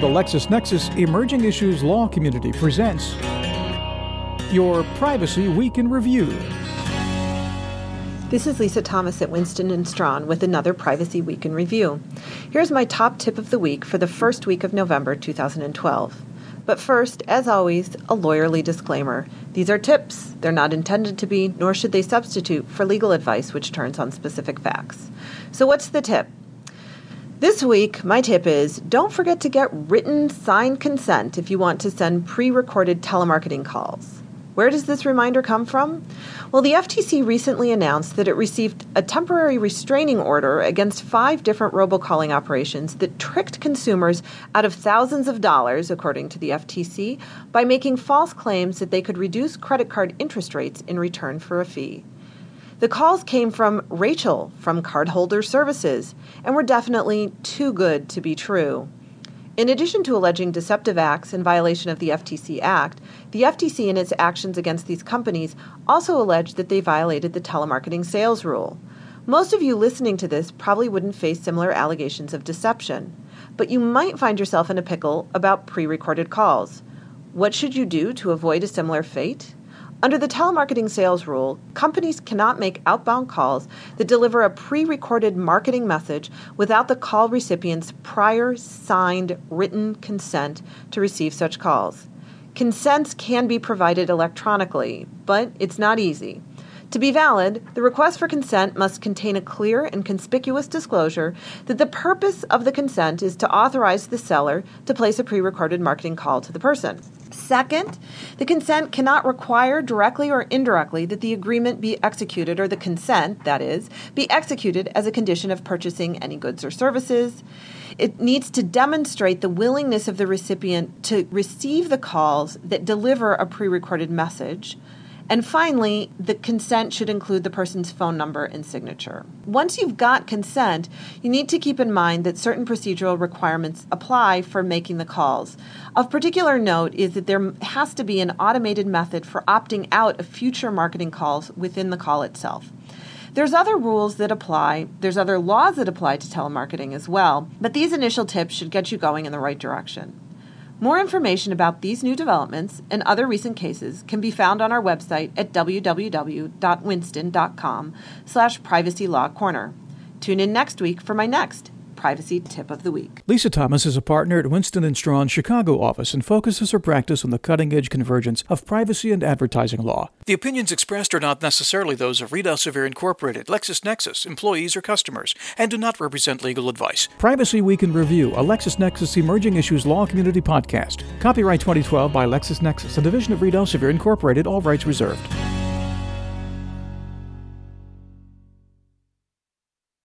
The LexisNexis Emerging Issues Law Community presents your Privacy Week in Review. This is Liisa Thomas at Winston Strawn with another Privacy Week in Review. Here's my top tip of the week for the first week of November 2012. But first, as always, a lawyerly disclaimer. These are tips. They're not intended to be, nor should they substitute for legal advice which turns on specific facts. So, what's the tip? This week, my tip is don't forget to get written signed consent if you want to send pre recorded telemarketing calls. Where does this reminder come from? Well, the FTC recently announced that it received a temporary restraining order against five different robocalling operations that tricked consumers out of thousands of dollars, according to the FTC, by making false claims that they could reduce credit card interest rates in return for a fee. The calls came from Rachel from Cardholder Services and were definitely too good to be true. In addition to alleging deceptive acts in violation of the FTC Act, the FTC in its actions against these companies also alleged that they violated the telemarketing sales rule. Most of you listening to this probably wouldn't face similar allegations of deception, but you might find yourself in a pickle about pre recorded calls. What should you do to avoid a similar fate? Under the telemarketing sales rule, companies cannot make outbound calls that deliver a pre recorded marketing message without the call recipient's prior signed written consent to receive such calls. Consents can be provided electronically, but it's not easy. To be valid, the request for consent must contain a clear and conspicuous disclosure that the purpose of the consent is to authorize the seller to place a pre recorded marketing call to the person. Second, the consent cannot require directly or indirectly that the agreement be executed, or the consent, that is, be executed as a condition of purchasing any goods or services. It needs to demonstrate the willingness of the recipient to receive the calls that deliver a pre recorded message. And finally, the consent should include the person's phone number and signature. Once you've got consent, you need to keep in mind that certain procedural requirements apply for making the calls. Of particular note is that there has to be an automated method for opting out of future marketing calls within the call itself. There's other rules that apply, there's other laws that apply to telemarketing as well, but these initial tips should get you going in the right direction. More information about these new developments and other recent cases can be found on our website at www.winston.com slash privacy law corner. Tune in next week for my next privacy tip of the week. Liisa Thomas is a partner at Winston and Strawn's Chicago office and focuses her practice on the cutting-edge convergence of privacy and advertising law. The opinions expressed are not necessarily those of Reed Elsevier Incorporated, LexisNexis, employees, or customers, and do not represent legal advice. Privacy Week in Review, a LexisNexis Emerging Issues Law Community podcast. Copyright 2012 by LexisNexis, a division of Reed Elsevier Incorporated, all rights reserved.